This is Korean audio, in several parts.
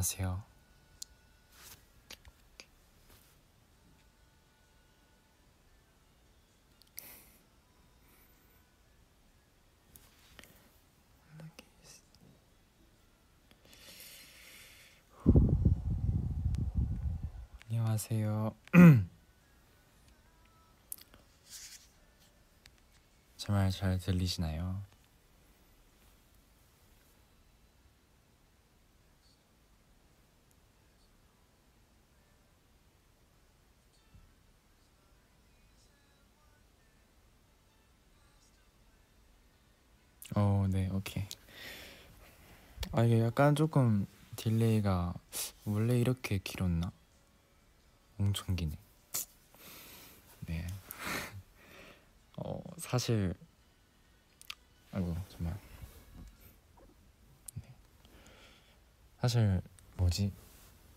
안녕하세요. 안녕하세요. 제말잘 들리시나요? 어, 네, 오케이. 아, 이게 약간 조금 delay가 원래 이렇게 길었나? 엄청 기네. 네. 어, 사실 아이고, 정말. 네. 사실 뭐지?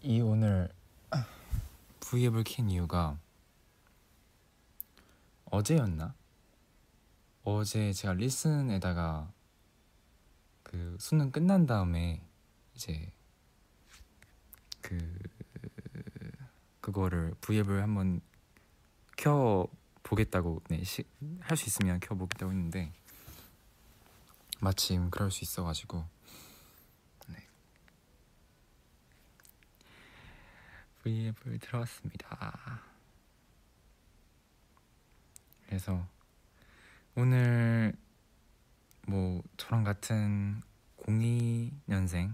이 오늘 V앱을 킨 이유가 어제였나? 어제 제가 리슨에다가 그 수능 끝난 다음에 이제 그 그거를 V앱을 한번 켜 보겠다고 네, 할 수 있으면 켜 보겠다고 했는데 마침 그럴 수 있어 가지고 네. V앱을 들어왔습니다. 그래서 오늘 뭐 저랑 같은 02년생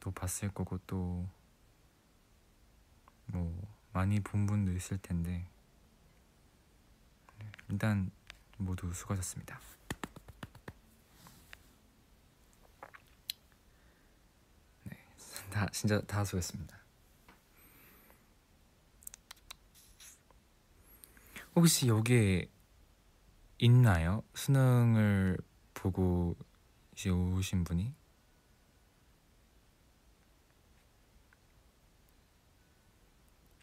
또 봤을 거고 또 뭐 많이 본 분도 있을 텐데 네, 일단 모두 수고하셨습니다. 네, 다 진짜 다 수고했습니다. 혹시 여기에 있나요? 수능을 보고 이제 오신 분이?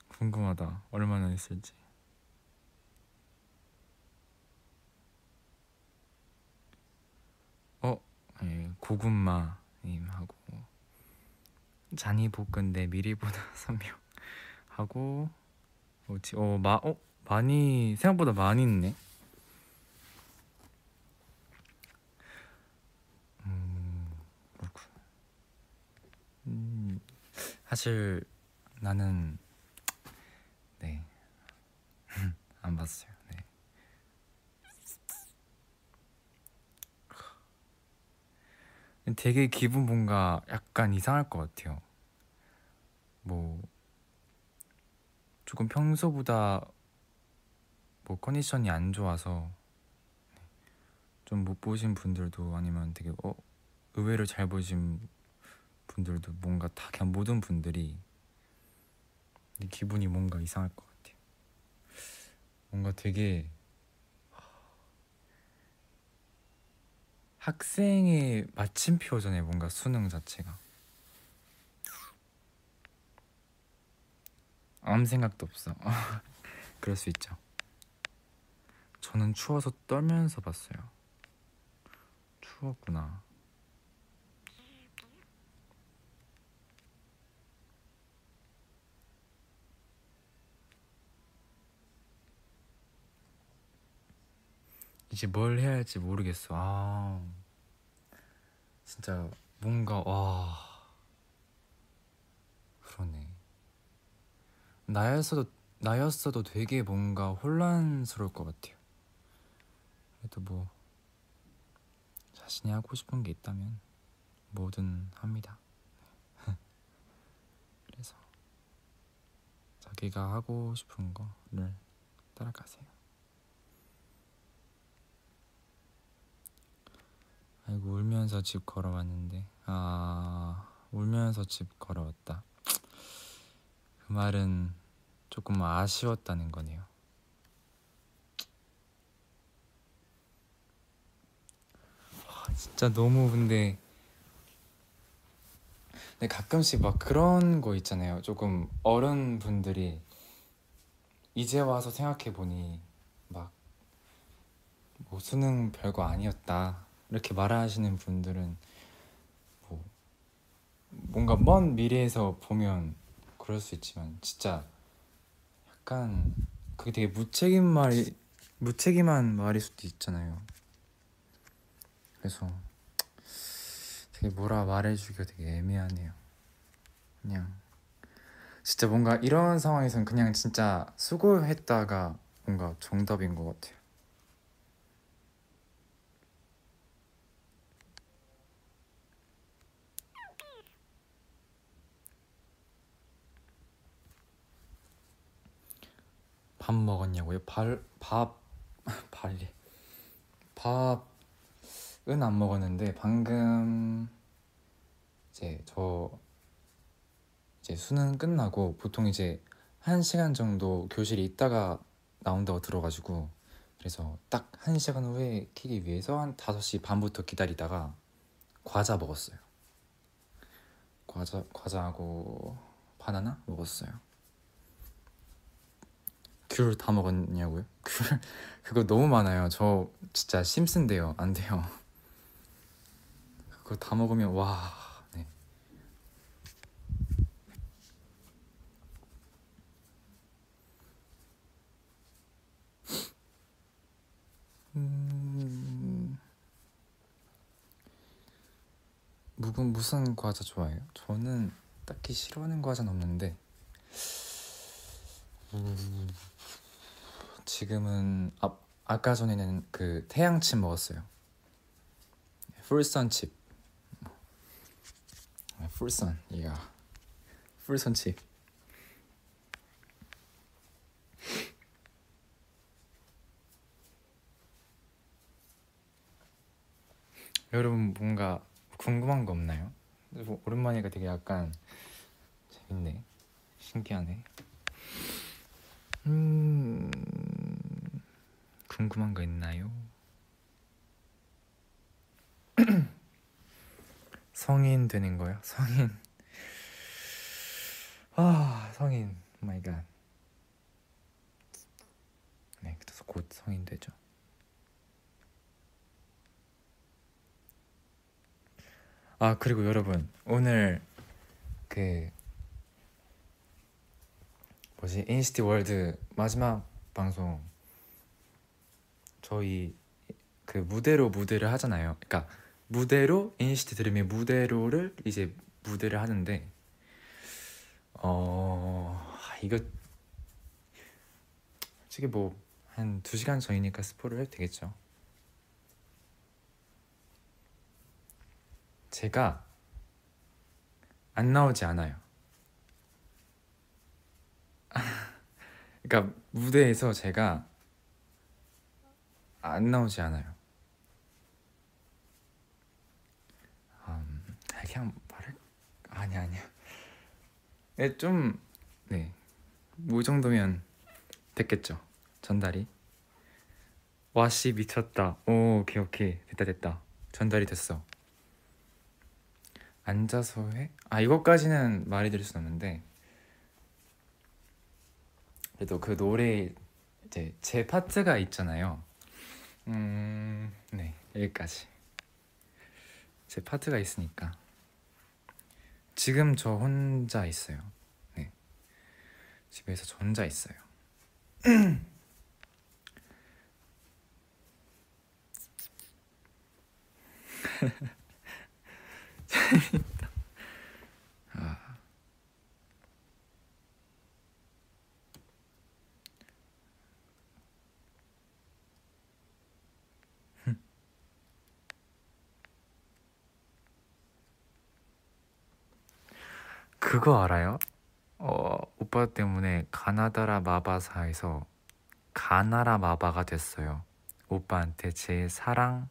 궁금하다. 얼마나 있을지. 어, 예, 고구마님하고 잔이 볶은데 미리 보다 선명 하고 뭐지? 어, 마, 어, 많이 생각보다 많이 있네. 사실 나는 네 안 봤어요. 네. 되게 기분 뭔가 약간 이상할 것 같아요. 뭐 조금 평소보다 뭐 컨디션이 안 좋아서 좀 못 보신 분들도 아니면 되게 어 의외로 잘 보신 분들도 뭔가 다 그냥 모든 분들이 기분이 뭔가 이상할 것 같아요. 뭔가 되게 학생의 마침표잖아요. 뭔가 수능 자체가 아무 생각도 없어. 그럴 수 있죠. 저는 추워서 떨면서 봤어요. 추웠구나. 이제 뭘 해야 할지 모르겠어. 아, 진짜 뭔가 와 그러네. 나였어도 나였어도 되게 뭔가 혼란스러울 것 같아요. 그래도 뭐 자신이 하고 싶은 게 있다면 뭐든 합니다. 그래서 자기가 하고 싶은 거를 따라가세요. 아이고 울면서 집 걸어왔는데. 아 울면서 집 걸어왔다. 그 말은 조금 아쉬웠다는 거네요. 와, 진짜 너무 근데 근데 가끔씩 막 그런 거 있잖아요. 조금 어른분들이 이제 와서 생각해보니 막 뭐 수능 별거 아니었다 이렇게 말하시는 분들은 뭐, 뭔가 먼 미래에서 보면 그럴 수 있지만 진짜 약간 그게 되게 무책임 말이 무책임한 말일 수도 있잖아요. 그래서 되게 뭐라 말해주기가 되게 애매하네요. 그냥 진짜 뭔가 이런 상황에선 그냥 진짜 수고했다가 뭔가 정답인 것 같아요. 밥 먹었냐고요? 발, 밥, 발리. 밥은 안 먹었는데 방금 이제 저 이제 수능 끝나고 보통 이제 한 시간 정도 교실에 있다가 나온다고 들어가지고 그래서 딱 한 시간 후에 키기 위해서 한 5시 반부터 기다리다가 과자 먹었어요. 과자 과자하고 바나나 먹었어요. 귤 다 먹었냐고요? 귤 그거 너무 많아요. 저 진짜 심슨데요. 안 돼요. 그거 다 먹으면 와. 네. 음... 무슨 과자 좋아해요? 저는 딱히 싫어하는 과자는 없는데 음... 지금은 아, 아까 전에는 그 태양칩 먹었어요. 풀선칩. 풀선, 야, 풀선칩. 여러분 뭔가 궁금한 거 없나요? 뭐 오랜만이니까 되게 약간 재밌네, 신기하네. 음. 궁금한 거 있나요? 성인 되는 거요? 성인. 아, 성인. my god. 네, 그래서 곧 성인 되죠. 아, 그리고 여러분, 오늘 그 뭐지? NCT World 마지막 방송 저희 그 무대로 무대를 하잖아요. 그러니까 무대로 NCT Dream의 무대로를 이제 무대를 하는데 어 이거 솔직히 뭐한두 시간 전이니까 스포를 해도 되겠죠. 제가 안 나오지 않아요. 그러니까 무대에서 제가 안 나오지 않아요. 음, 그냥 말을 아니 아니야. 네, 좀 네. 뭐 정도면 됐겠죠. 전달이. 와씨 미쳤다. 오, 오케이 오케이 됐다 됐다. 전달이 됐어. 앉아서 해? 아 이것까지는 말해드릴 수 없는데 그래도 그 노래 이제 제 파트가 있잖아요. 음, 네, 여기까지. 제 파트가 있으니까. 지금 저 혼자 있어요. 네. 집에서 저 혼자 있어요. 재밌 그거 알아요? 어, 오빠 때문에 가나다라 마바사에서 가나라 마바가 됐어요. 오빠한테 제 사랑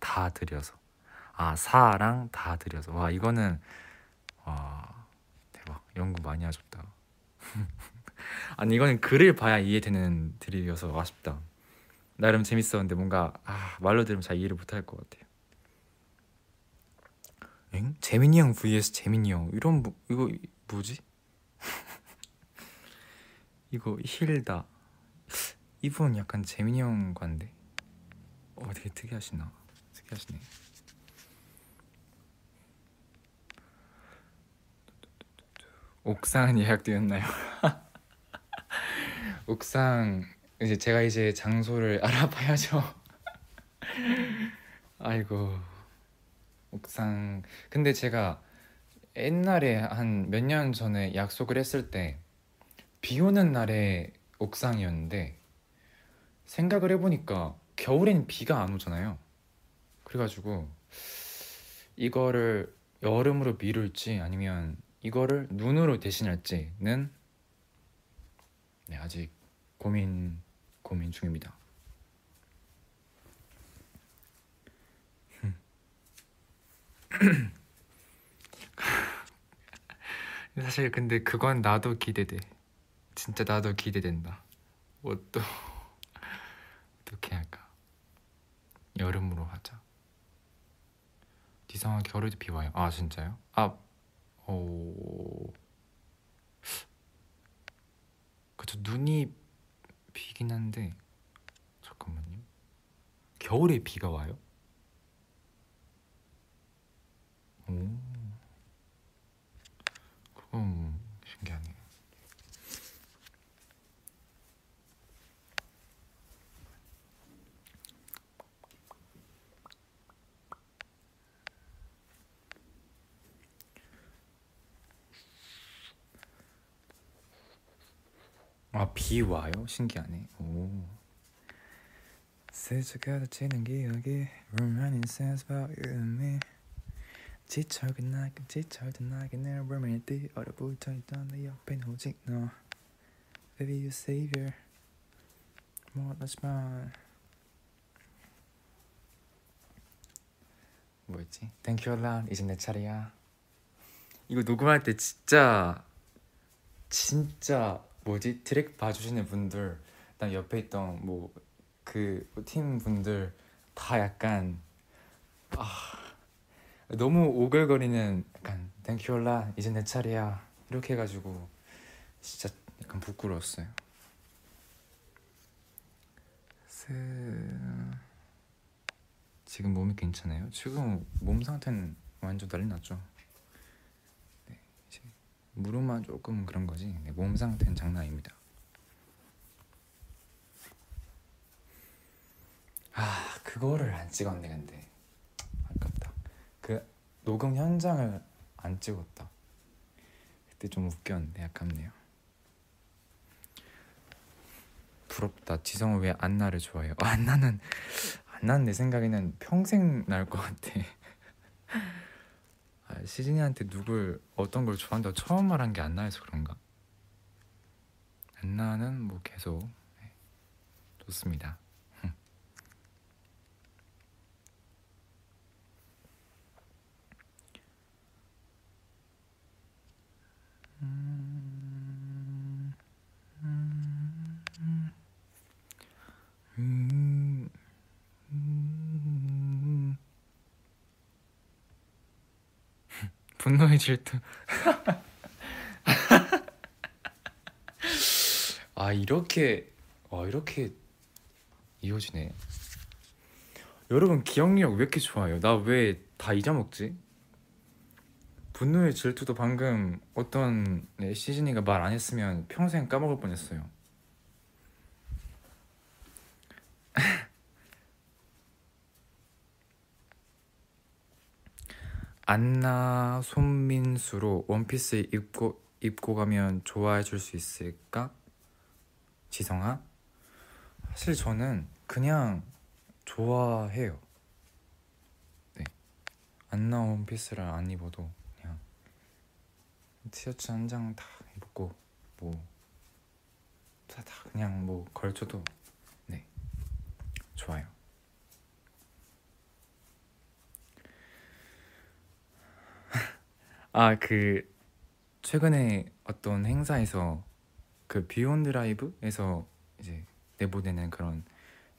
다 드려서. 아, 사랑 다 드려서. 와, 이거는 와, 대박. 연구 많이 하셨다. 아니, 이거는 글을 봐야 이해되는 드립이어서 아쉽다. 나름 재밌었는데 뭔가 아, 말로 들으면 잘 이해를 못할 것 같아요. 엥? 재민이 형 vs 재민이 형 이런 뭐, 이거 뭐지? 이거 힐다 이분 약간 재민이 형 관데 어 되게 특이하시나 특이하시네 옥상은 예약되었나요? 옥상 이제 제가 이제 장소를 알아봐야죠. 아이고 옥상 근데 제가 옛날에 한 몇 년 전에 약속을 했을 때 비 오는 날에 옥상이었는데 생각을 해보니까 겨울엔 비가 안 오잖아요. 그래가지고 이거를 여름으로 미룰지 아니면 이거를 눈으로 대신할지는 네, 아직 고민 고민 중입니다. 사실 근데 그건 나도 기대돼. 진짜 나도 기대된다. 뭐또 어떻게 할까? 여름으로 하자. 디상아 겨울에도 비 와요. 아 진짜요? 아, 오, 그쵸 눈이 비긴 한데 잠깐만요. 겨울에 비가 와요? 오, 그건 신기하네요. 아, 비 와요? 신기하네. 오. 스쳐가지는 기억이 Reminding sense about you and me 지쳐긴 나긴 지쳐든 나긴 내 rumor 뛰 얼어붙어 있던 내 옆엔 오직 너. Baby you savior 뭐라지 마 뭐였지? Thank you a 이제 내 차례야. 이거 녹음할 때 진짜 진짜 뭐지? 트랙 봐주시는 분들 난 옆에 있던 뭐 그 팀 분들 다 약간 아 너무 오글거리는 약간 thank you 올라 이제 내 차례야 이렇게 해가지고 진짜 약간 부끄러웠어요. 스... 지금 몸이 괜찮아요? 지금 몸 상태는 완전 난리 났죠. 네, 이제 무릎만 조금 그런 거지 네, 몸 상태는 장난 아닙니다. 아 그거를 안 찍었네 근데 녹음 현장을 안 찍었다. 그때 좀 웃겼는데 아깝네요. 부럽다. 지성은 왜 안나를 좋아해요? 어, 안나는 안나는 내 생각에는 평생 날 것 같아. 아, 시진이한테 누굴 어떤 걸 좋아한다고 처음 말한 게 안나에서 그런가? 안나는 뭐 계속 네, 좋습니다. 분노의 질투. 아 이렇게 아 이렇게 이어지네. 여러분 기억력 왜 이렇게 좋아요? 나 왜 다 잊어먹지? 분노의 질투도 방금 어떤 네, 시즌이가 말 안 했으면 평생 까먹을 뻔했어요. 안나 손민수로 원피스 입고 입고 가면 좋아해 줄 수 있을까? 지성아? 사실 저는 그냥 좋아해요. 네. 안나 원피스를 안 입어도 티셔츠 한 장 다 입고 뭐 다, 다 그냥 뭐 걸쳐도 네 좋아요. 아 그 최근에 어떤 행사에서 그 비욘 드 라이브에서 이제 내보내는 그런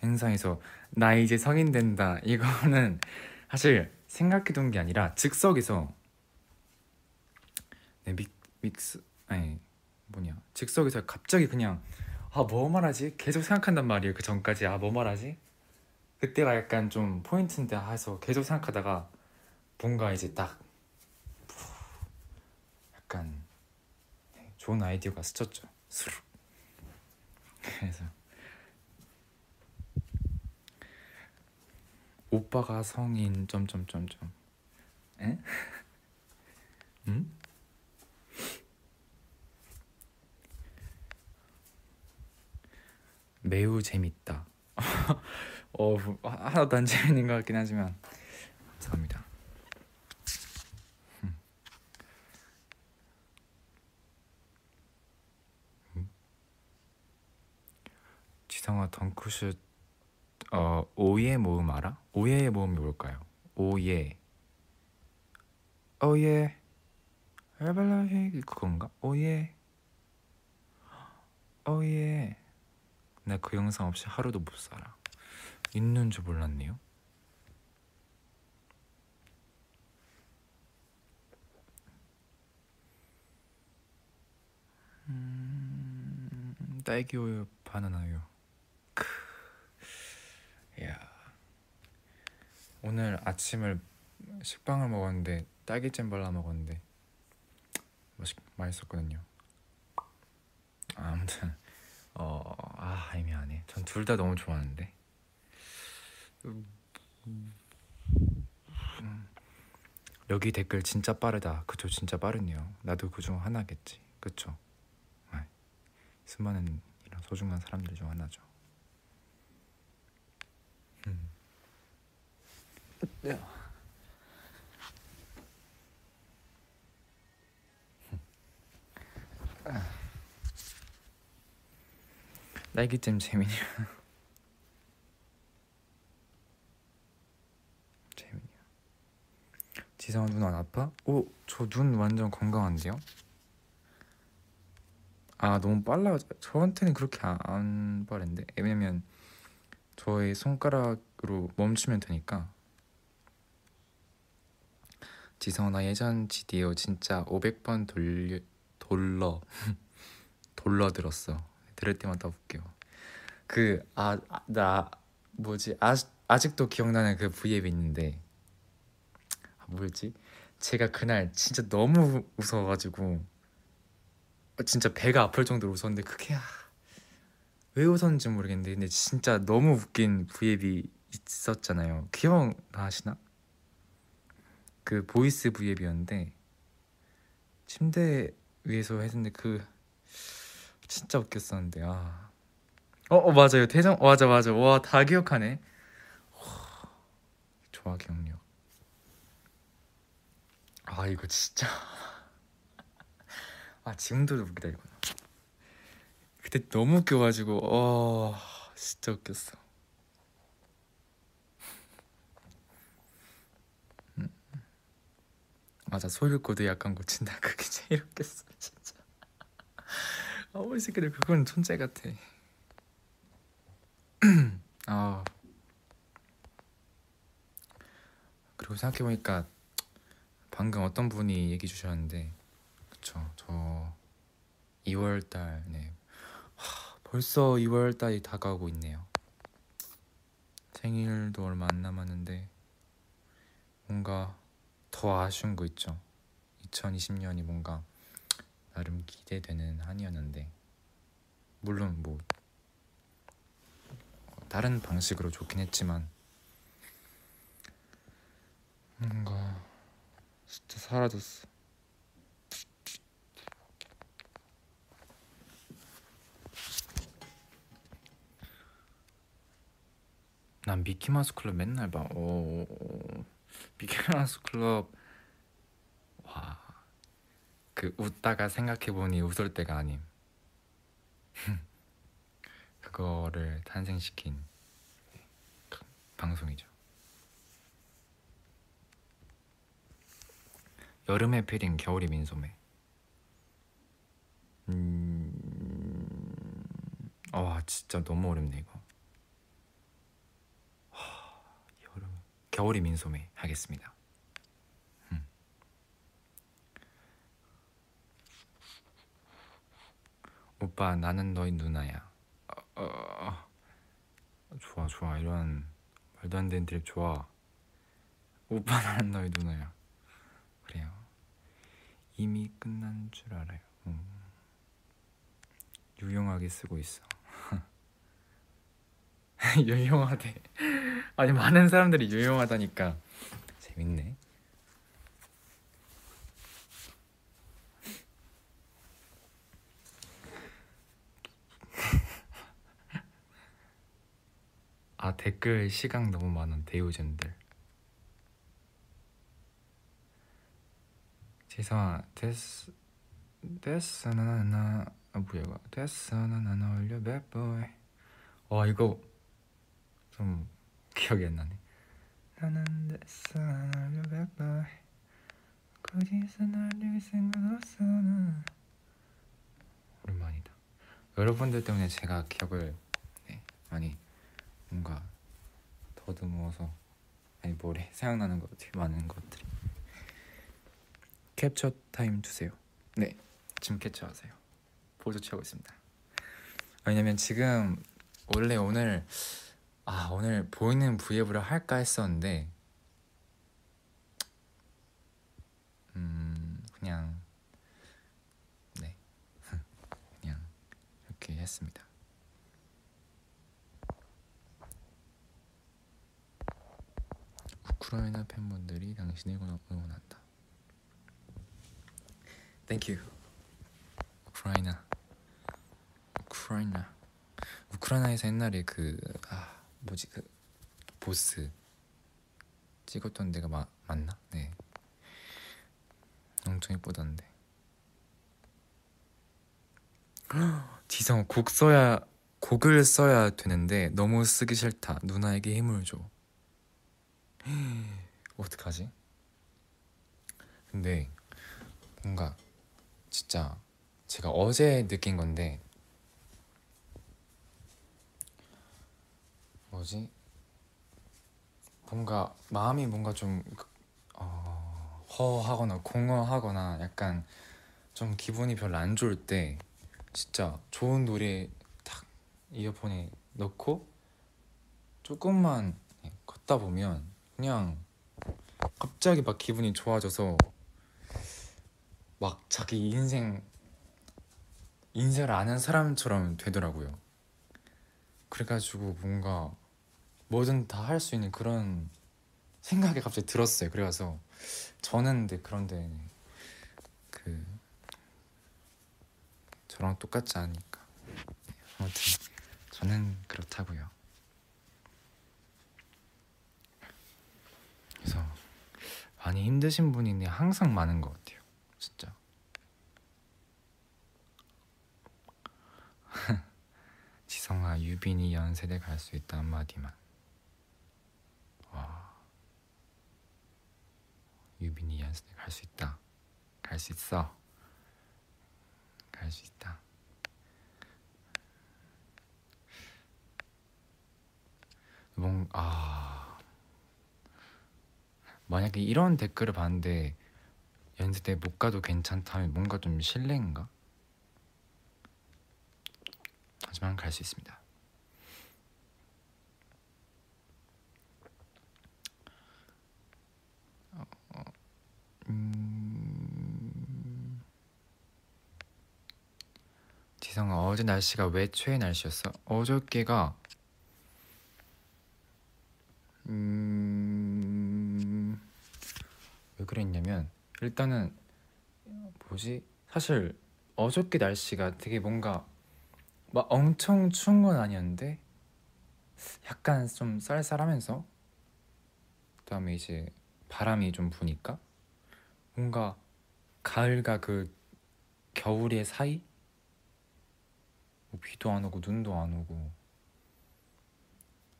행사에서 나 이제 성인 된다 이거는 사실 생각해둔 게 아니라 즉석에서 네, 믹, 믹스 아니 뭐냐 즉석에서 갑자기 그냥 아 뭐 말하지 계속 생각한단 말이에요 그 전까지 아 뭐 말하지 그때가 약간 좀 포인트인데 해서 계속 생각하다가 뭔가 이제 딱 약간 좋은 아이디어가 스쳤죠. 스르. 그래서 오빠가 성인 점점점점. 에? 응? 매우 재밌다. 어 하나도 안 재밌는 것 같긴 하지만 감사합니다. 지성아 덩크슛 어 오예 모음 알아? 오예의 모음이 뭘까요? 오예 오예 에발라이 그건가? 오예 오예 나 그 영상 없이 하루도 못 살아. 있는 줄 몰랐네요. 음, 딸기 우유 바나나 우유. 크. 야. 오늘 아침을 식빵을 먹었는데 딸기잼 발라 먹었는데 맛있, 맛있었거든요. 아무튼 어 아 애매하네 전 둘 다 너무 좋아하는데. 여기 댓글 진짜 빠르다. 그쵸 진짜 빠르네요. 나도 그 중 하나겠지. 그쵸? 네. 수많은 이런 소중한 사람들 중 하나죠. 음. 딸기잼 재민이 재민이야. 지성아 눈 안 아파? 오 저 눈 완전 건강한데요? 아 너무 빨라. 저한테는 그렇게 안, 안 빠른데. 왜냐면 저의 손가락으로 멈추면 되니까. 지성아 나 예전 GDO 진짜 500번 돌려 돌러 돌러 들었어 들을 때마다 웃겨. 그아나 아, 뭐지? 아, 아직도 기억나는 그 V앱이 있는데. 아, 뭐였지? 제가 그날 진짜 너무 웃어가지고. 진짜 배가 아플 정도로 웃었는데 그게 아, 왜 웃었는지 모르겠는데. 근데 진짜 너무 웃긴 V앱이 있었잖아요. 기억나시나? 그 보이스 V앱이었는데 침대 위에서 했는데 그 진짜 웃겼었는데 아. 어, 어 맞아요. 태정 어, 맞아 맞아. 와 다 기억하네. 와, 좋아 기억력. 아 이거 진짜. 아 지금도 웃기다 이거. 그때 너무 웃겨가지고 어 진짜 웃겼어. 음. 맞아 소일코드 약간 고친다. 그게 제일 웃겼어 진짜 아이 새끼들 그건 천재 같아. 아. 그리고 생각해 보니까 방금 어떤 분이 얘기 주셨는데 그쵸 저 2월달 네. 하, 벌써 2월달이 다가오고 있네요. 생일도 얼마 안 남았는데 뭔가 더 아쉬운 거 있죠. 2020년이 뭔가 나름 기대되는 한이었는데 물론 뭐 다른 방식으로 좋긴 했지만 뭔가 진짜 사라졌어. 난 미키마우스 클럽 맨날 봐. 오, 미키마우스 클럽 와. 그 웃다가 생각해 보니 웃을 때가 아님. 그거를 탄생시킨 방송이죠. 여름의 패딩, 겨울이 민소매. 음, 와 진짜 너무 어렵네 이거. 하, 여름, 겨울이 민소매 하겠습니다. 오빠 나는 너의 누나야. 어, 어, 좋아 좋아 이런 말도 안 되는 드립 좋아. 오빠 나는 너의 누나야. 그래요. 이미 끝난 줄 알아요. 음. 유용하게 쓰고 있어. 유용하대. 아니 많은 사람들이 유용하다니까 재밌네. 아 댓글 시각 너무 많은 대우젠들. 지성아 됐어 됐어 나나 아 뭐야 이거. 됐어 나나 올려 배보이 와 이거 좀 기억이 안 나네. 나는 됐어 나나 올려 배보이 거기서 날릴 생각 없어 나 오랜만이다. 여러분들 때문에 제가 기억을 네, 많이 뭔가 더듬어서 아니 뭐래? 생각나는 것들이 많은 것들이. 캡처 타임 주세요. 네 지금 캡처하세요. 포즈 취하고 있습니다. 왜냐면 지금 원래 오늘 아 오늘 보이는 브이앱을 할까 했었는데 음 그냥 네 그냥 이렇게 했습니다 우크라이나 팬분들이 당신을 응원한다. Thank you. 우크라이나. 우크라이나. 우크라이나에서 옛날에 그 아, 뭐지 그 보스 찍었던 데가 마, 맞나? 네. 엄청 예쁘던데. 지성 곡 써야 곡을 써야 되는데 너무 쓰기 싫다. 누나에게 힘을 줘. 어떡하지? 근데 뭔가 진짜 제가 어제 느낀 건데 뭐지? 뭔가 마음이 뭔가 좀 어, 허하거나 공허하거나 약간 좀 기분이 별로 안 좋을 때 진짜 좋은 노래 딱 이어폰에 넣고 조금만 걷다 보면 그냥 갑자기 막 기분이 좋아져서 막 자기 인생 인생을 아는 사람처럼 되더라고요. 그래가지고 뭔가 뭐든 다 할 수 있는 그런 생각이 갑자기 들었어요. 그래서 저는 근데 그런데 그 저랑 똑같지 않으니까 아무튼 저는 그렇다고요. 그래서 많이 힘드신 분이 항상 많은 것 같아요. 진짜. 지성아 유빈이 연세대 갈 수 있다 한마디만. 와. 유빈이 연세대 갈 수 있다. 갈 수 있어. 갈 수 있다. 뭔 아. 만약에 이런 댓글을 봤는데 연세대 못 가도 괜찮다면 뭔가 좀 실례인가? 하지만 갈 수 있습니다. 어, 어, 음... 지성아 어제 날씨가 왜 최애 날씨였어? 어저께가 음... 왜 그랬냐면 일단은 뭐지? 사실 어저께 날씨가 되게 뭔가 막 엄청 추운 건 아니었는데 약간 좀 쌀쌀하면서 그다음에 이제 바람이 좀 부니까 뭔가 가을과 그 겨울의 사이 뭐 비도 안 오고 눈도 안 오고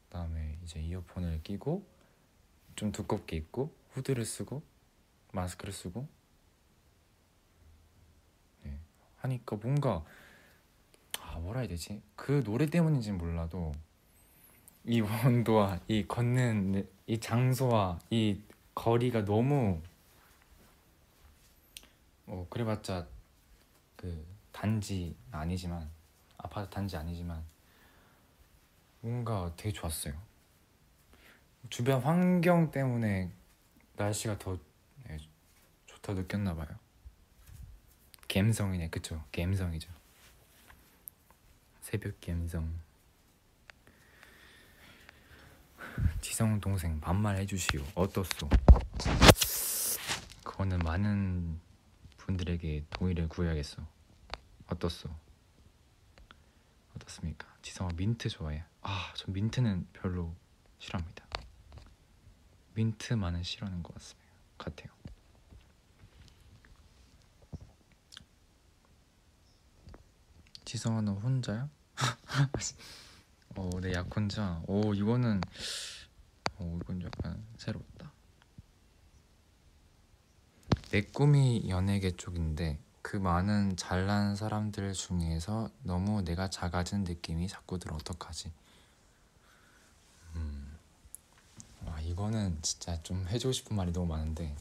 그다음에 이제 이어폰을 끼고 좀 두껍게 입고 후드를 쓰고 마스크를 쓰고 네. 하니까 뭔가 아 뭐라 해야 되지 그 노래 때문인지 몰라도 이 온도와 이 걷는 이 장소와 이 거리가 너무 뭐 그래봤자 그 단지 아니지만 아파트 단지 아니지만 뭔가 되게 좋았어요. 주변 환경 때문에 날씨가 더 네, 좋다 느꼈나 봐요. 갬성이네, 그쵸? 갬성이죠. 새벽 감성 지성 동생 반말 해주시오 어떻소? 그거는 많은 분들에게 동의를 구해야겠어 어떻소? 어떻습니까? 지성아 민트 좋아해? 아 전 민트는 별로 싫어합니다 민트만은 싫어하는 것 같습니다 같아요 지성아 너 혼자야? 어, 내 약혼자. 오, 이거는 오, 이건 약간 새롭다. 내 꿈이 연예계 쪽인데 그 많은 잘난 사람들 중에서 너무 내가 작아진 느낌이 자꾸 들어 어떡하지? 음, 와 이거는 진짜 좀 해주고 싶은 말이 너무 많은데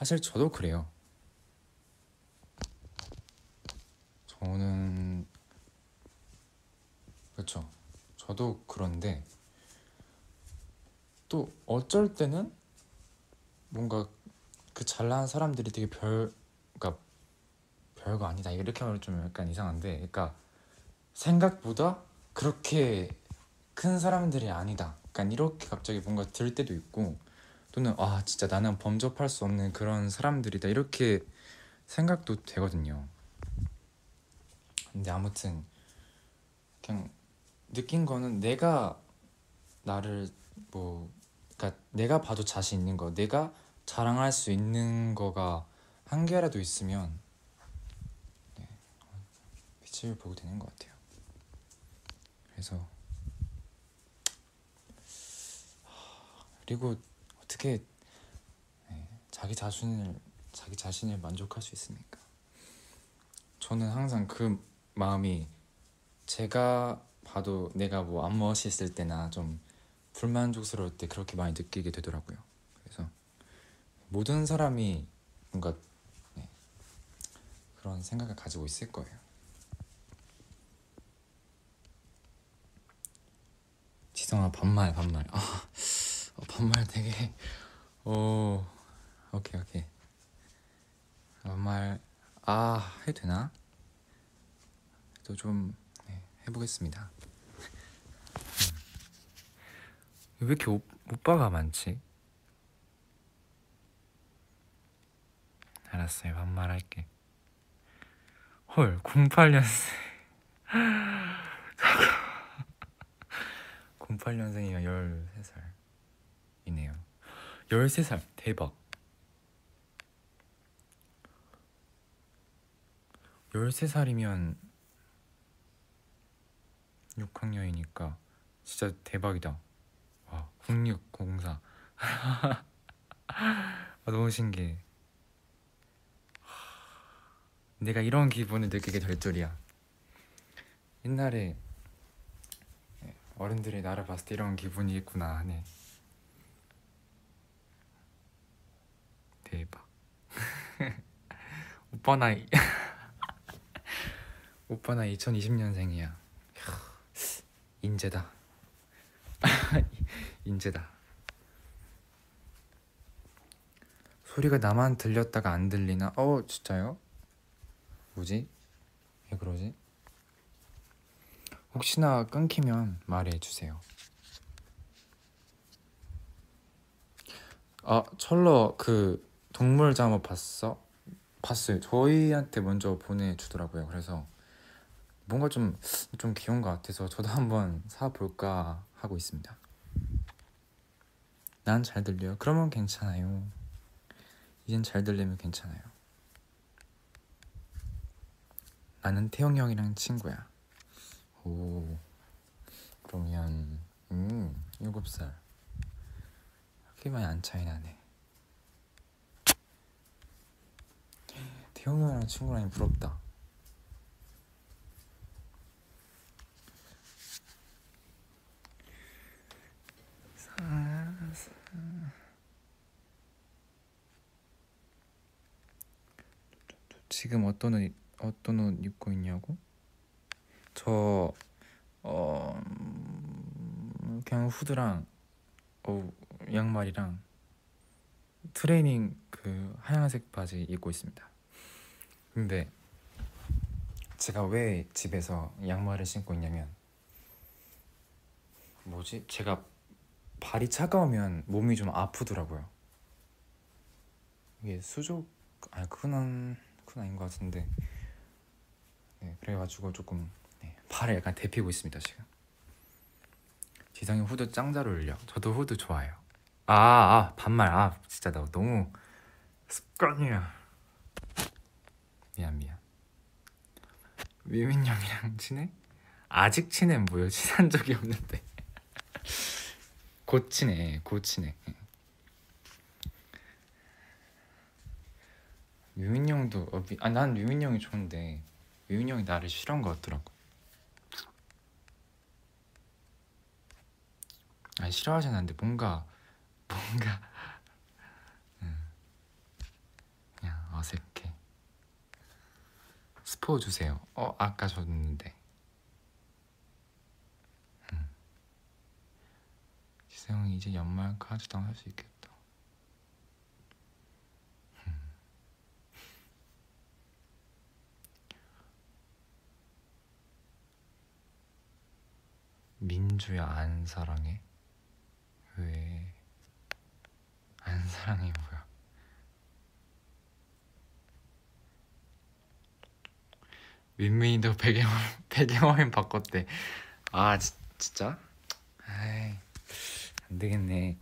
사실 저도 그래요. 저는 그렇죠. 저도 그런데 또 어쩔 때는 뭔가 그 잘난 사람들이 되게 별, 그러니까 별거 아니다 이렇게 하면 좀 약간 이상한데, 그러니까 생각보다 그렇게 큰 사람들이 아니다. 약간 이렇게 갑자기 뭔가 들 때도 있고, 또는 아 진짜 나는 범접할 수 없는 그런 사람들이다 이렇게 생각도 되거든요. 근데 아무튼 그냥 느낀 거는 내가 나를 뭐 그러니까 내가 봐도 자신 있는 거 내가 자랑할 수 있는 거가 한 개라도 있으면 네, 빛을 보게 되는 것 같아요. 그래서 그리고 어떻게 네, 자기 자신을 자기 자신을 만족할 수 있습니까? 저는 항상 그 마음이 제가 봐도 내가 뭐 안 멋있을 때나 좀 불만족스러울 때 그렇게 많이 느끼게 되더라고요. 그래서 모든 사람이 뭔가 네, 그런 생각을 가지고 있을 거예요. 지성아 반말 반말 아 어, 반말 되게 오 오케이 오케이 반말 아 해도 되나? 좀 네, 해보겠습니다. 왜 이렇게 오, 오빠가 많지? 알았어요. 반말할게. 헐, 08년생. 08년생이면 13살 이네요. 13살. 대박. 13살이면 6학년이니까 진짜 대박이다. 와, 0604. 아, 너무 신기해. 내가 이런 기분을 느끼게 될 줄이야. 옛날에 어른들이 나를 봤을 때 이런 기분이 있구나 하네. 대박. 오빠 나이 오빠 나 2020년생이야. 인재다. 인재다. 소리가 나만 들렸다가 안 들리나? 어, 진짜요? 뭐지? 왜 그러지? 혹시나 끊기면 말해 주세요. 아, 철러 그 동물 잠옷 봤어? 봤어요. 저희한테 먼저 보내주더라고요. 그래서 뭔가 좀, 좀 귀여운 것 같아서 저도 한번 사볼까 하고 있습니다. 난 잘 들려요. 그러면 괜찮아요. 이젠 잘 들리면 괜찮아요. 나는 태용 형이랑 친구야. 오, 그러면 음, 일곱 살. 그렇게 많이 안 차이 나네. 태용 형이랑 친구라니 부럽다. 지금 어떤 옷 어떤 옷 입고 있냐고? 저 어, 음, 그냥 후드랑 어, 양말이랑 트레이닝 그 하얀색 바지 입고 있습니다. 근데 제가 왜 집에서 양말을 신고 있냐면 뭐지? 제가 발이 차가우면 몸이 좀 아프더라고요. 이게 수족 아니 그건 안, 그건 아닌 것 같은데 네, 그래가지고 조금 네, 발을 약간 데피고 있습니다 지금. 지성이 후드 짱 잘 어울려. 저도 후드 좋아해요. 아, 아 반말 아 진짜 나 너무 습관이야. 미안 미안. 위민 형이랑 친해? 아직 친해 뭐요? 친한 적이 없는데. 곧 친해, 곧 친해. 유민 형도 어, 미, 아, 난 유민 형이 좋은데 유민 형이 나를 싫어한 것 같더라고. 아니 싫어하진 않는데 뭔가 뭔가 음, 그냥 어색해. 스포 주세요. 어 아까 줬는데. 음. 지성이 이제 연말 카드당 할 수 있겠다. 음. 민주야 안 사랑해? 왜? 안 사랑해 뭐 야? 민민이도 배경화 배경화면 바꿨대. 아 지, 진짜? 아이 안 되겠네.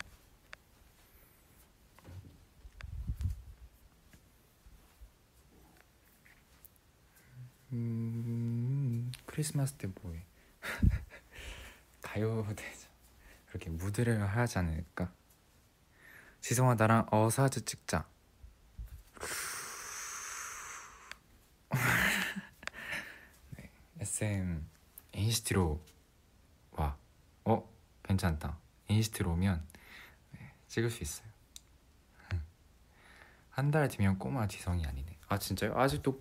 음 크리스마스 때 뭐해? 가요대전 그렇게 무대를 하지 않을까? 지성아 나랑 어사즈 찍자. SM 인시티로 와. 어 괜찮다. 인시티로 오면 네, 찍을 수 있어요. 한 달 뒤면 꼬마 지성이 아니네. 아 진짜요? 아직도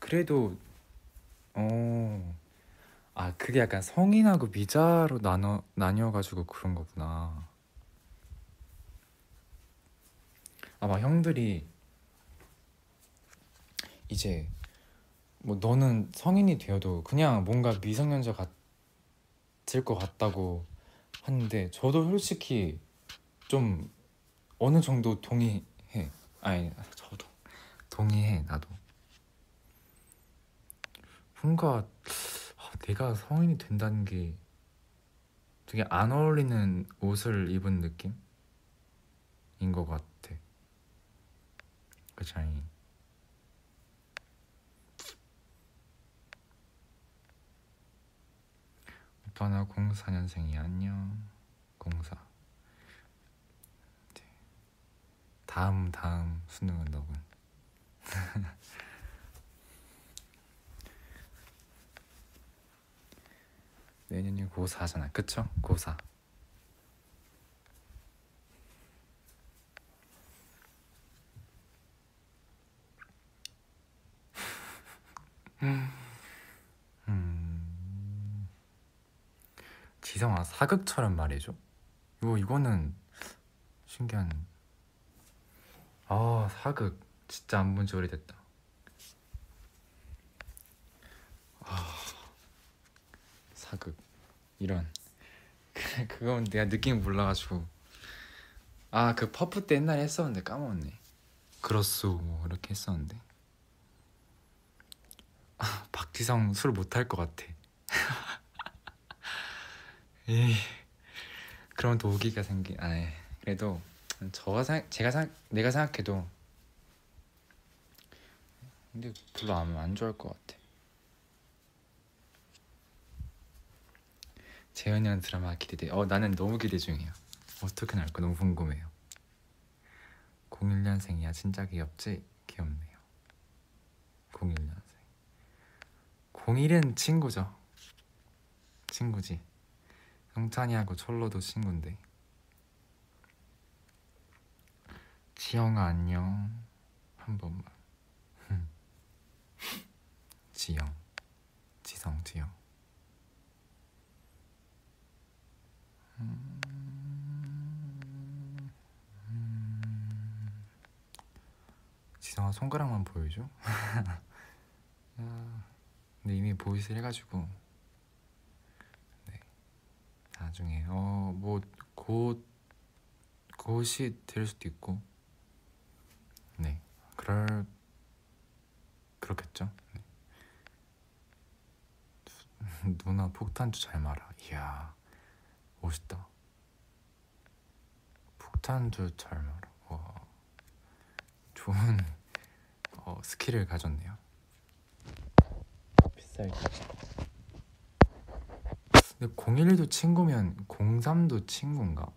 그래도 어. 아 그게 약간 성인하고 미자로 나눠 나뉘어가지고 그런 거구나. 아마 형들이 이제 뭐 너는 성인이 되어도 그냥 뭔가 미성년자 같을 것 같다고 하는데 저도 솔직히 좀 어느 정도 동의해. 아니 저도 동의해 나도. 뭔가 내가 성인이 된다는 게 되게 안 어울리는 옷을 입은 느낌인 것 같아. 그치? 오빠 나 04년생이 안녕. 04. 이제 다음 다음 수능은 너군. 내년이 고4잖아. 그쵸? 고4. 음. 지성아 사극처럼 말해줘. 이거 이거는 신기한. 아 사극 진짜 안 본 지 오래됐다. 아 사극 이런. 그건 내가 느낌 몰라가지고. 아 그 퍼프 때 옛날에 했었는데 까먹었네. 그렇소 뭐 이렇게 했었는데. 박지성 술 못할 것 같아. 에이, 그럼 또 오기가 생기. 아, 그래도 저가 생 제가 생 내가 생각해도 근데 별로 안, 안 좋아할 것 같아. 재현이 형 드라마 기대돼. 어 나는 너무 기대 중이야. 어떻게 나올까 너무 궁금해요. 01년생이야 진짜 귀엽지? 귀엽네요. 01년생. 01은 친구죠. 친구지. 형찬이하고 철로도 친구인데. 지영아 안녕. 한 번만. 지영. 지성 지영. 음, 음. 아 손가락만 보여줘? 아, 근데 이미 보이스 해가지고 네 나중에. 어뭐곧 곧이 될 수도 있고. 네. 그럴 그렇겠죠? 네. 누나 폭탄주 잘 말아 이야 멋있다. 폭탄주 잘 말아 와 좋은 어, 스킬을 가졌네요. 비쌀게 근데 01도 친구면 03도 친구인가?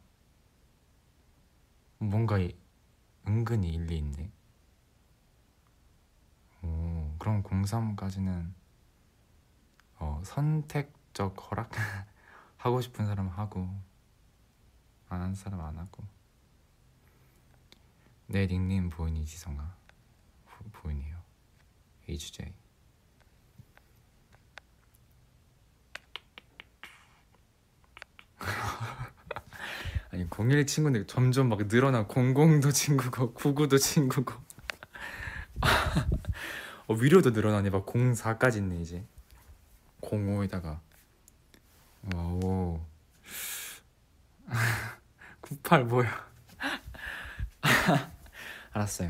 뭔가 이- 은근히 일리 있네. 오 그럼 03까지는 어, 선택적 허락 하고 싶은 사람 하고 안 하는 사람 안 하고. 내 닉네임 보은이 지성아. 보, 보은이요 HJ 아니 01 친구인데 점점 막 늘어나 00도 친구고 99도 친구고. 어, 위로도 늘어나네. 막 04까지 있네 이제. 05에다가. 와우. 98 뭐야? 알았어요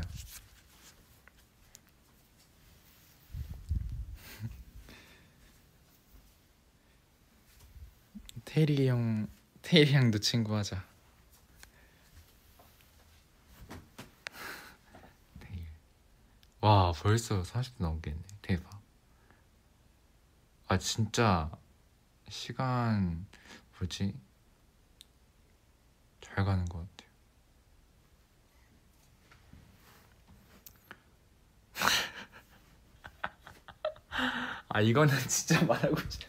테일이 형 테일이 형도 친구 하자. 테일. 와 벌써 40도 넘겠네 대박. 아 진짜 시간 뭐지? 잘 가는 것 같아요. 아 이거는 진짜 말하고 싶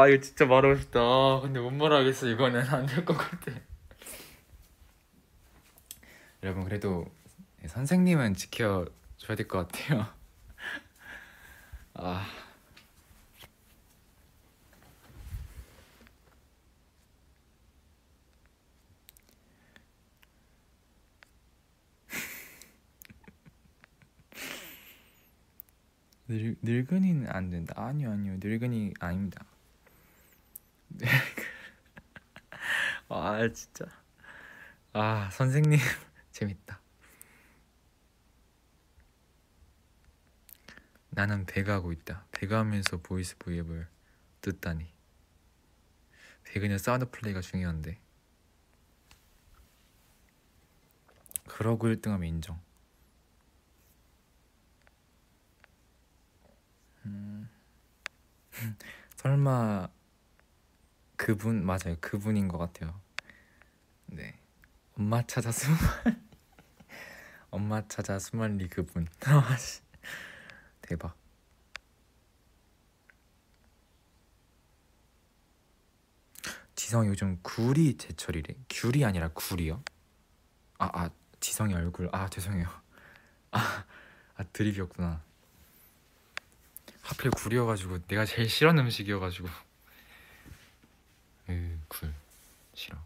아 이거 진짜 말하고 싶다. 아, 근데 못 말하겠어? 이거는 안 될 것 같아. 여러분 그래도 선생님은 지켜줘야 될 것 같아요. 아. 늙, 늙은이는 안 된다. 아니요 아니요. 늙은이 아닙니다 아 진짜. 아 선생님. 재밌다. 나는 배그하고 있다. 배그하면서 voice V앱을 듣다니. 배그는 사운드 플레이가 중요한데. 그러고 1등하면 인정. 음. 설마 그분 맞아요. 그분인 것 같아요 네. 엄마 찾아 스물 엄마 찾아 스물리 그분. 아, 씨. 대박. 지성 요즘 굴이 제철이래. 귤이 아니라 굴이요? 아아 지성이 얼굴. 아 죄송해요. 아, 아 드립이었구나. 하필 굴이어가지고 내가 제일 싫어하는 음식이어가지고. 으굴. 싫어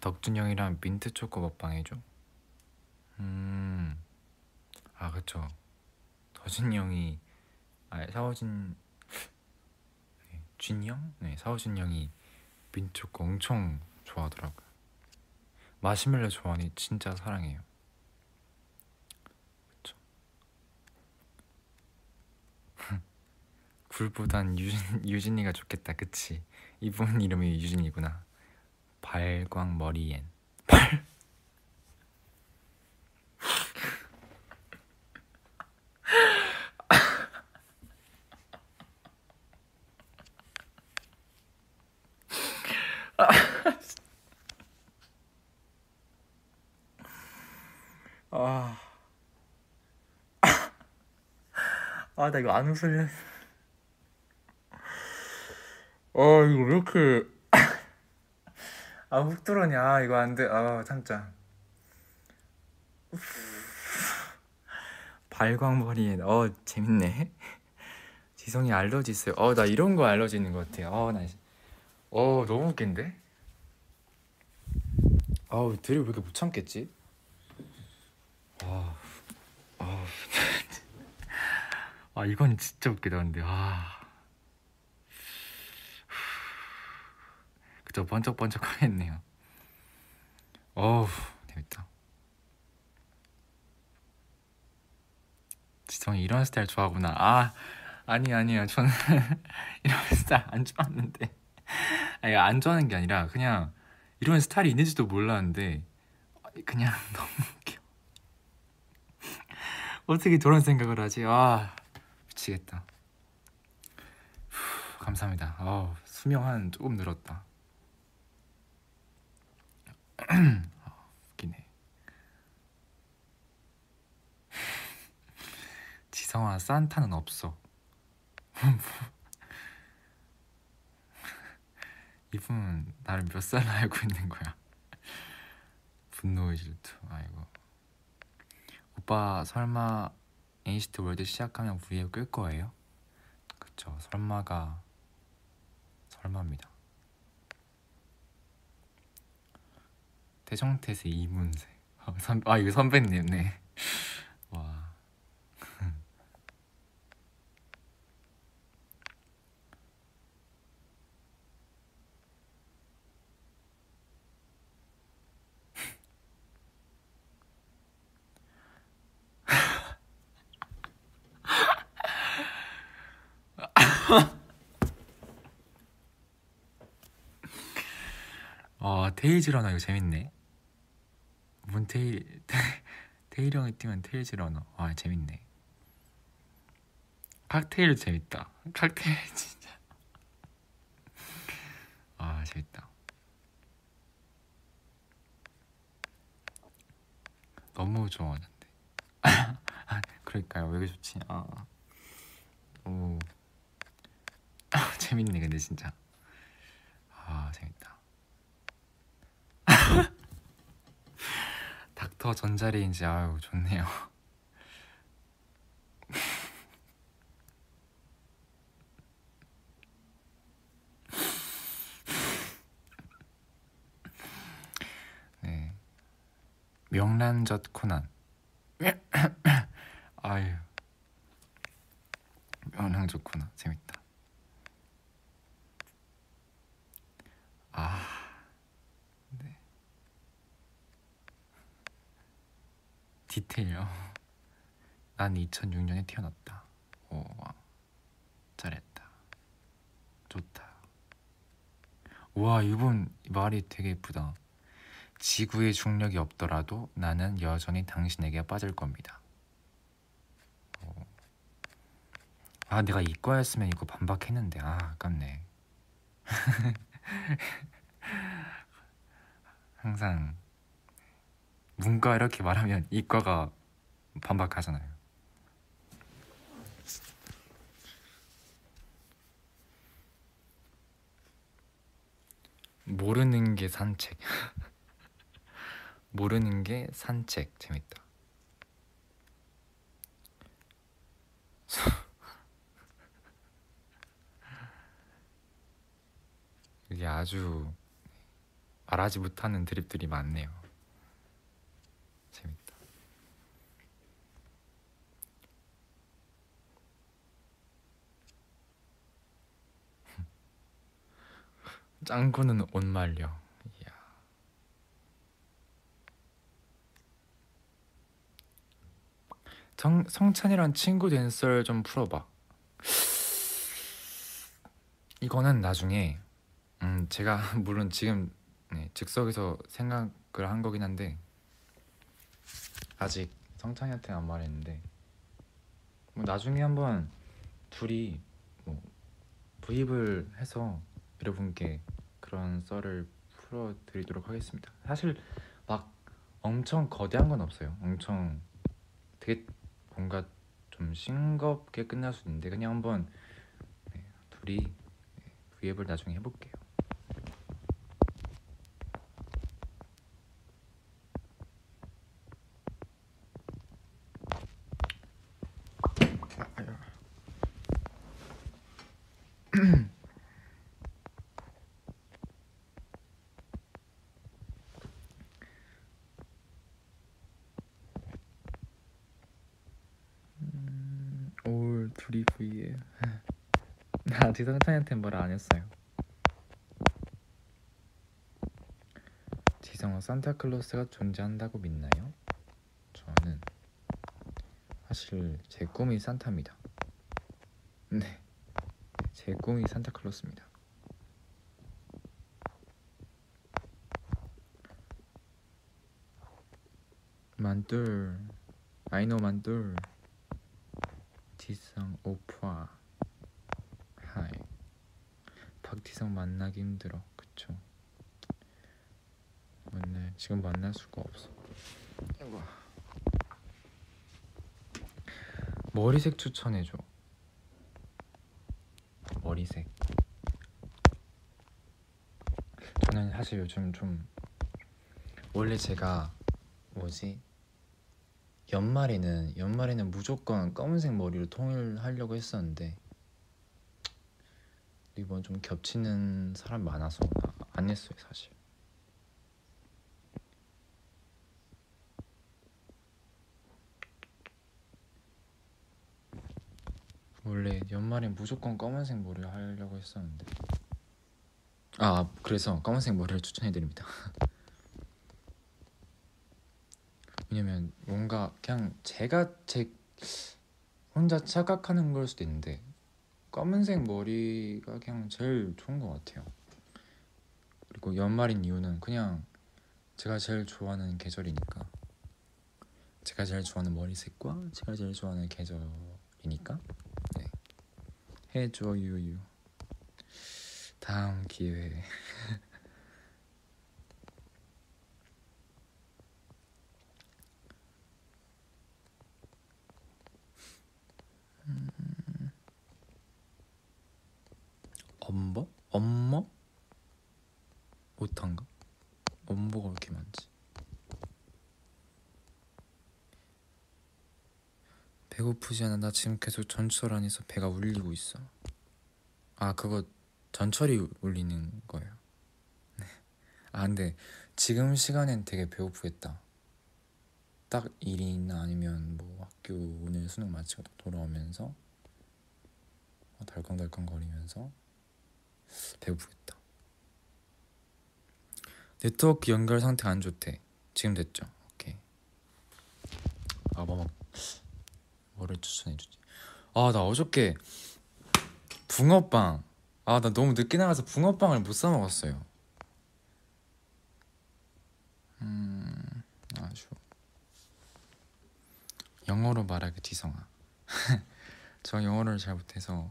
덕준 형이랑 민트 초코 먹방 해줘. 음, 아 그쵸. 덕준 형이 아 사오진 네, 준 형? 네 사오진 형이 민트 초코 엄청 좋아하더라고요. 마시멜로 좋아하니 진짜 사랑해요. 그쵸. 굴보단 유진 유진이가 좋겠다. 그치? 이분 이름이 유진이구나. 발광 머리엔 발 아. 아, 나 이거 안 웃을래. 아, 이거 왜 이렇게. 아 훅 들어오냐? 이거 안돼. 아 참자. 발광머리에 어 재밌네. 지성이 알러지 있어요. 어 나 이런 거 알러지 있는 것 같아 어나 어 너무 웃긴데? 아우 들이 왜 이렇게 못 참겠지? 아, 아, 아 이건 진짜 웃기다 근데. 아 그저 번쩍번쩍 하겠네요. 어우 재밌다. 지성이 이런 스타일 좋아하구나. 아 아니 아니요. 저는 이런 스타일 안 좋아하는데. 아니 안 좋아하는 게 아니라 그냥 이런 스타일이 있는지도 몰랐는데 그냥 너무 웃겨. 어떻게 저런 생각을 하지? 아 미치겠다. 후, 감사합니다. 아 수명 한 조금 늘었다 아, 웃기네. 지성아 산타는 없어. 이분 나를 몇 살 알고 있는 거야? 분노의 질투. 아이고. 오빠 설마 NCT World 시작하면 V앱 끌 거예요? 그쵸. 설마가 설마입니다 태정태세 이문세. 아, 선, 아 이거 선배님 네. 와. 아 러너 이거 재밌네. 뭔 태일 태일 형이 뛰면 테일즈런너. 아 재밌네. 칵테일 재밌다. 칵테일 진짜. 아 재밌다. 너무 좋아하는데. 아, 그러니까요? 왜 이렇게 좋지? 아. 오. 아, 재밌네 근데 진짜 아 재밌다 닥터 전자레인지. 아유 좋네요. 네. 명란젓 코난. 아유. 명란젓 코난. 재밌다 아 네. 디테일요 난 2006년에 태어났다. 오 잘했다. 좋다. 우와 이분 말이 되게 예쁘다. 지구의 중력이 없더라도 나는 여전히 당신에게 빠질 겁니다. 오. 아 내가 이과였으면 이거 반박했는데. 아 아깝네. 항상 문과 이렇게 말하면 이과가 반박하잖아요. 모르는 게 산책. 모르는 게 산책 재밌다. 이게 아주 말하지 못하는 드립들이 많네요. 재밌다. 짱구는 옷 말려. 이야. 성, 성찬이랑 친구 된 썰 좀 풀어봐. 이거는 나중에 음 제가 물론 지금 네, 즉석에서 생각을 한 거긴 한데 아직 성찬이한테는 안 말했는데 뭐 나중에 한번 둘이 뭐 부입을 해서 여러분께 그런 썰을 풀어드리도록 하겠습니다. 사실 막 엄청 거대한 건 없어요. 엄청 되게 뭔가 좀 싱겁게 끝날 수 있는데 그냥 한번 네, 둘이 네, 부입을 나중에 해볼게요. 음, 올 둘이 V예요. 나 아직 상찬이한테 말안 했어요. 지성아 산타클로스가 존재한다고 믿나요? 저는 사실 제 꿈이 산타입니다. 네, 제 꿈이 산타클로스입니다. 만둘, 아이노 만둘, 지성 오빠, 하이. 박지성 만나기 힘들어, 그쵸? 만날 지금 만날 수가 없어. 아이고. 머리색 추천해줘. 머리색. 저는 사실 요즘 좀 원래 제가 뭐지 연말에는 연말에는 무조건 검은색 머리로 통일하려고 했었는데 이번 좀 겹치는 사람 많아서 안 했어요 사실. 원래 연말에 무조건 검은색 머리를 하려고 했었는데 아 그래서 검은색 머리를 추천해드립니다 왜냐면 뭔가 그냥 제가 제 혼자 착각하는 걸 수도 있는데 검은색 머리가 그냥 제일 좋은 것 같아요. 그리고 연말인 이유는 그냥 제가 제일 좋아하는 계절이니까. 제가 제일 좋아하는 머리색과 제가 제일 좋아하는 계절이니까. 해줘 유유. 다음 기회에 음. 엄버? 엄머? 오탄가? 엄버가 왜 이렇게 많지? 배고프지 않아 나 지금 계속 전철 안에서 배가 울리고 있어. 아 그거 전철이 울리는 거예요. 네. 아 근데 지금 시간엔 되게 배고프겠다. 딱 일이나 아니면 뭐 학교 오늘 수능 마치고 돌아오면서 덜컹덜컹 거리면서 배고프겠다. 네트워크 연결 상태 안 좋대. 지금 됐죠? 오케이. 아 뭐 뭐를 추천해주지? 아 나 어저께 붕어빵 아 나 너무 늦게 나가서 붕어빵을 못 사 먹었어요. 음 아쉬워. 영어로 말하기 뒤성아. 저 영어를 잘 못해서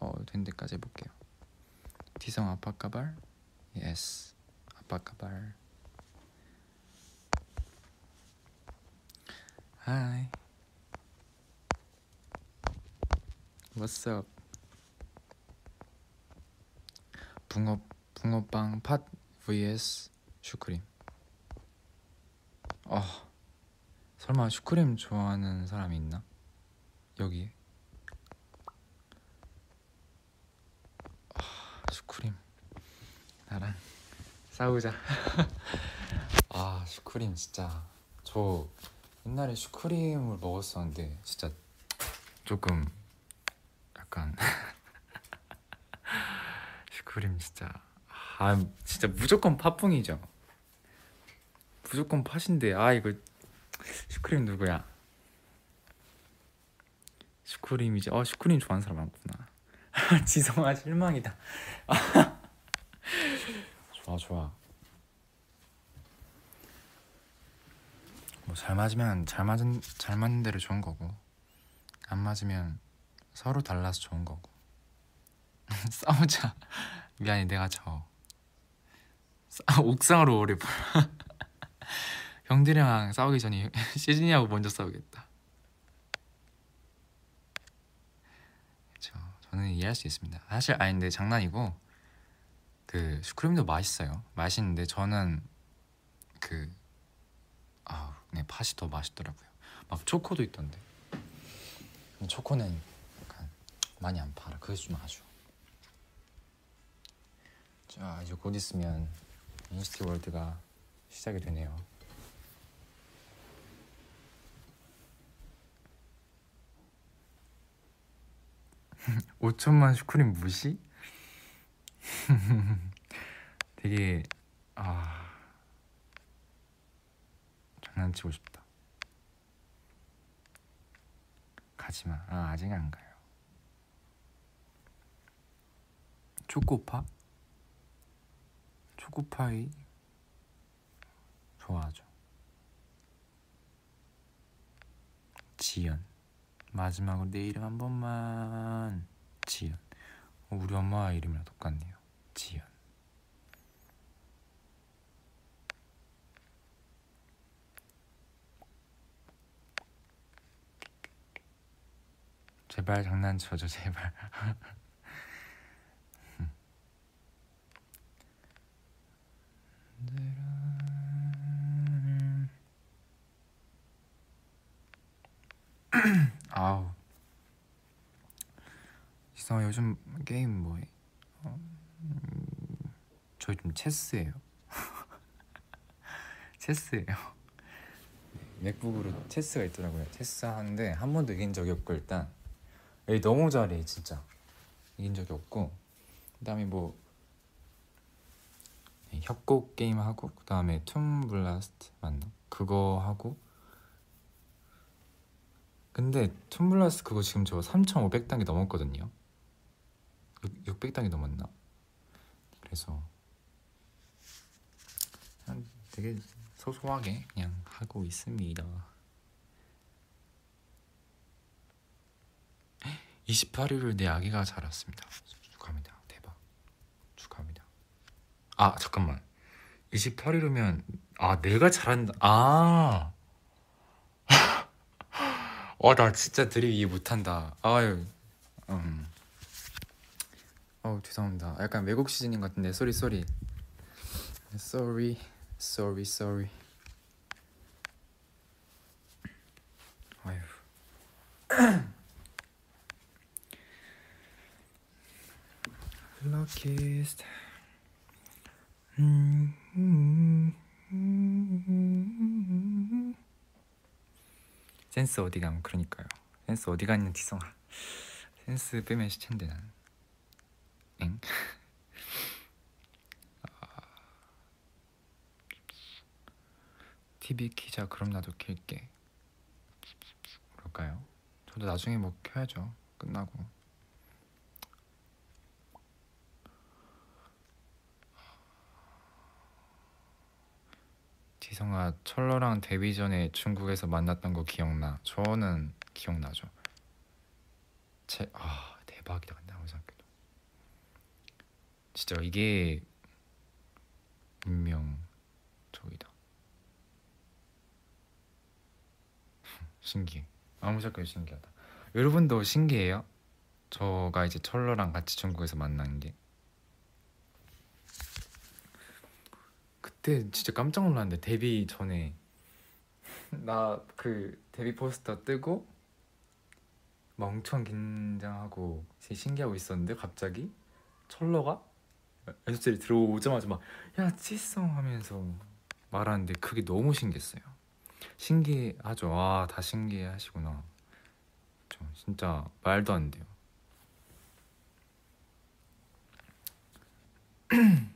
어, 된 데까지 해볼게요. 지성 아빠 가발? yes 아빠 가발. hi. What's up? 붕어 붕어빵 팥 vs 슈크림. 아 설마 슈크림 좋아하는 사람이 있나? 여기에? 아 슈크림 나랑 싸우자. 아 슈크림 진짜 저 옛날에 슈크림을 먹었었는데 진짜 조금 약간. 슈크림 진짜. 아 진짜 무조건 팥붕이죠. 무조건 팥인데 아 이거 슈크림 누구야? 슈크림이지 어 슈크림 좋아하는 사람 많구나. 지성아 실망이다. 좋아 좋아. 뭐 잘 맞으면 잘 맞은 잘 맞는 대로 좋은 거고. 안 맞으면 서로 달라서 좋은 거고. 싸우자. 미안해 내가 져. 싸, 옥상으로 오래 볼 형들이랑 싸우기 전에 시즌이하고 먼저 싸우겠다. 저는 이해할 수 있습니다. 사실 아닌데 장난이고 그 슈크림도 맛있어요. 맛있는데 저는 그 아, 네 팥이 더 맛있더라고요. 막 초코도 있던데 초코는 많이 안 팔아. 그게 좀 아쉬워. 자 이제 곧 있으면 인시티 월드가 시작이 되네요. 5천만 슈크림 무시? 되게 아 장난치고 싶다. 가지마. 아 아직 안 가요. 초코파? 초코파이 좋아하죠. 지연 마지막으로 내 이름 한 번만 지연. 어, 우리 엄마 이름이랑 똑같네요. 지연. 제발 장난쳐줘 제발. 아우. 지성아 요즘 게임 뭐해? 어, 음, 저 요즘 체스예요. 체스예요. MacBook으로 체스가 있더라고요. 체스 하는데 한 번도 이긴 적이 없고 일단. 에이, 너무 잘해 진짜. 이긴 적이 없고. 그 다음에 뭐 협곡 게임 하고 그 다음에 Toon Blast 맞나? 그거 하고 근데 툼 블라스 그거 지금 저 3,500단계 넘었거든요. 6, 600단계 넘었나? 그래서 되게 소소하게 그냥 하고 있습니다. 28일을 내 아기가 자랐습니다. 축하합니다. 대박. 축하합니다. 아 잠깐만. 28일이면 아 내가 자란다. 아. 와, 나 진짜 드립 이해 못한다. 아유, 음. 어 죄송합니다. 약간 외국 시즌인 것 같은데, sorry sorry. 쏘리, 쏘리 쏘리. 아유. luckiest. 센스 어디 감 그러니까요. 센스 어디 갔냐 지성아. 센스 빼면 시체인데 난. 엥? TV 키자 그럼 나도 킬게. 그럴까요? 저도 나중에 뭐 켜야죠. 끝나고. 지성아 철러랑 데뷔 전에 중국에서 만났던 거 기억나? 저는 기억나죠. 제, 아 대박이다 근데 아무리 생각해도 진짜 이게 운명 저기다. 신기해. 아무 생각해도 신기하다. 여러분도 신기해요? 저가 이제 철러랑 같이 중국에서 만난 게. 그때 진짜 깜짝 놀랐는데 데뷔 전에 나 그 데뷔 포스터 뜨고 막 엄청 긴장하고 신기하고 있었는데 갑자기 철러가 연습실에 들어오자마자 막야 찌성 하면서 말하는데 그게 너무 신기했어요. 신기하죠. 와다 신기해 하시구나. 저 진짜 말도 안 돼요.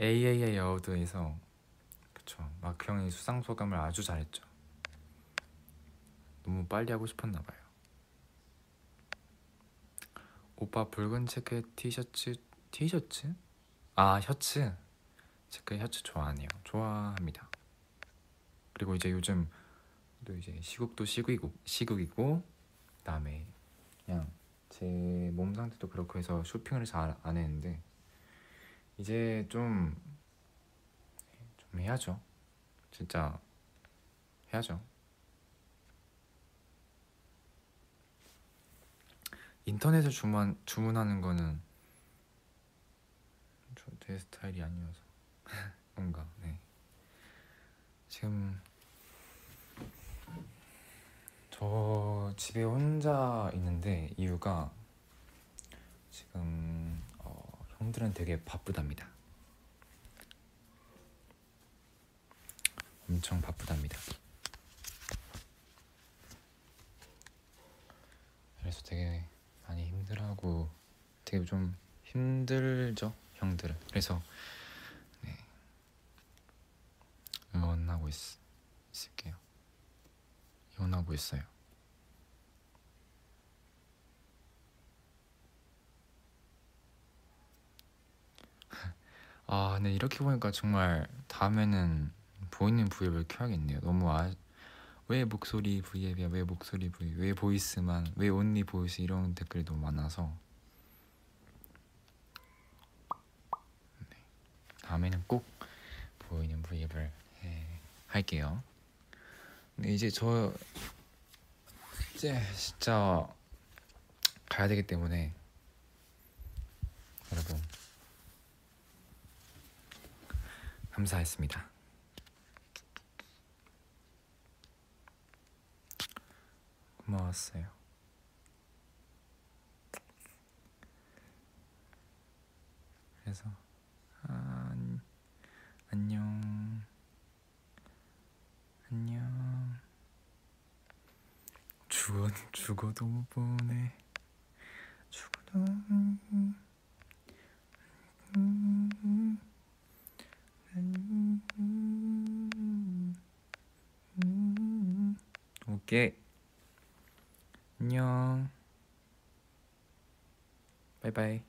AAA Award에서 그쵸 마크 형이 수상 소감을 아주 잘했죠. 너무 빨리 하고 싶었나 봐요. 오빠 붉은 체크 티셔츠 티셔츠? 아 셔츠 체크 셔츠 좋아하네요. 좋아합니다. 그리고 이제 요즘 또 이제 시국도 시국이고 시국이고 그다음에 그냥 제 몸 상태도 그렇고 해서 쇼핑을 잘 안 했는데 이제 좀, 좀 해야죠. 진짜 해야죠. 인터넷에 주문 주문하는 거는 저 제 스타일이 아니어서 뭔가 네 지금 저 집에 혼자 있는데 이유가 지금 어, 형들은 되게 바쁘답니다. 엄청 바쁘답니다. 그래서 되게 많이 힘들하고 되게 좀 힘들죠 형들은. 그래서 네 응원하고 있, 있을게요. 응원하고 있어요. 아, 근데 이렇게 보니까 정말 다음에는 보이는 V앱을 켜야겠네요. 너무 아, 왜 목소리 V앱이야? 왜 목소리 브이? 왜 voice만? 왜 only voice? 이런 댓글이 너무 많아서 다음에는 꼭 보이는 브이앱을 해, 할게요. 근데 이제 저 이제 진짜 가야 되기 때문에 여러분 감사했습니다. 고마웠어요. 그래서 아, 안녕. 안녕. 죽어 죽어도 못 보내. 죽어도 오케이. 안녕. 바이바이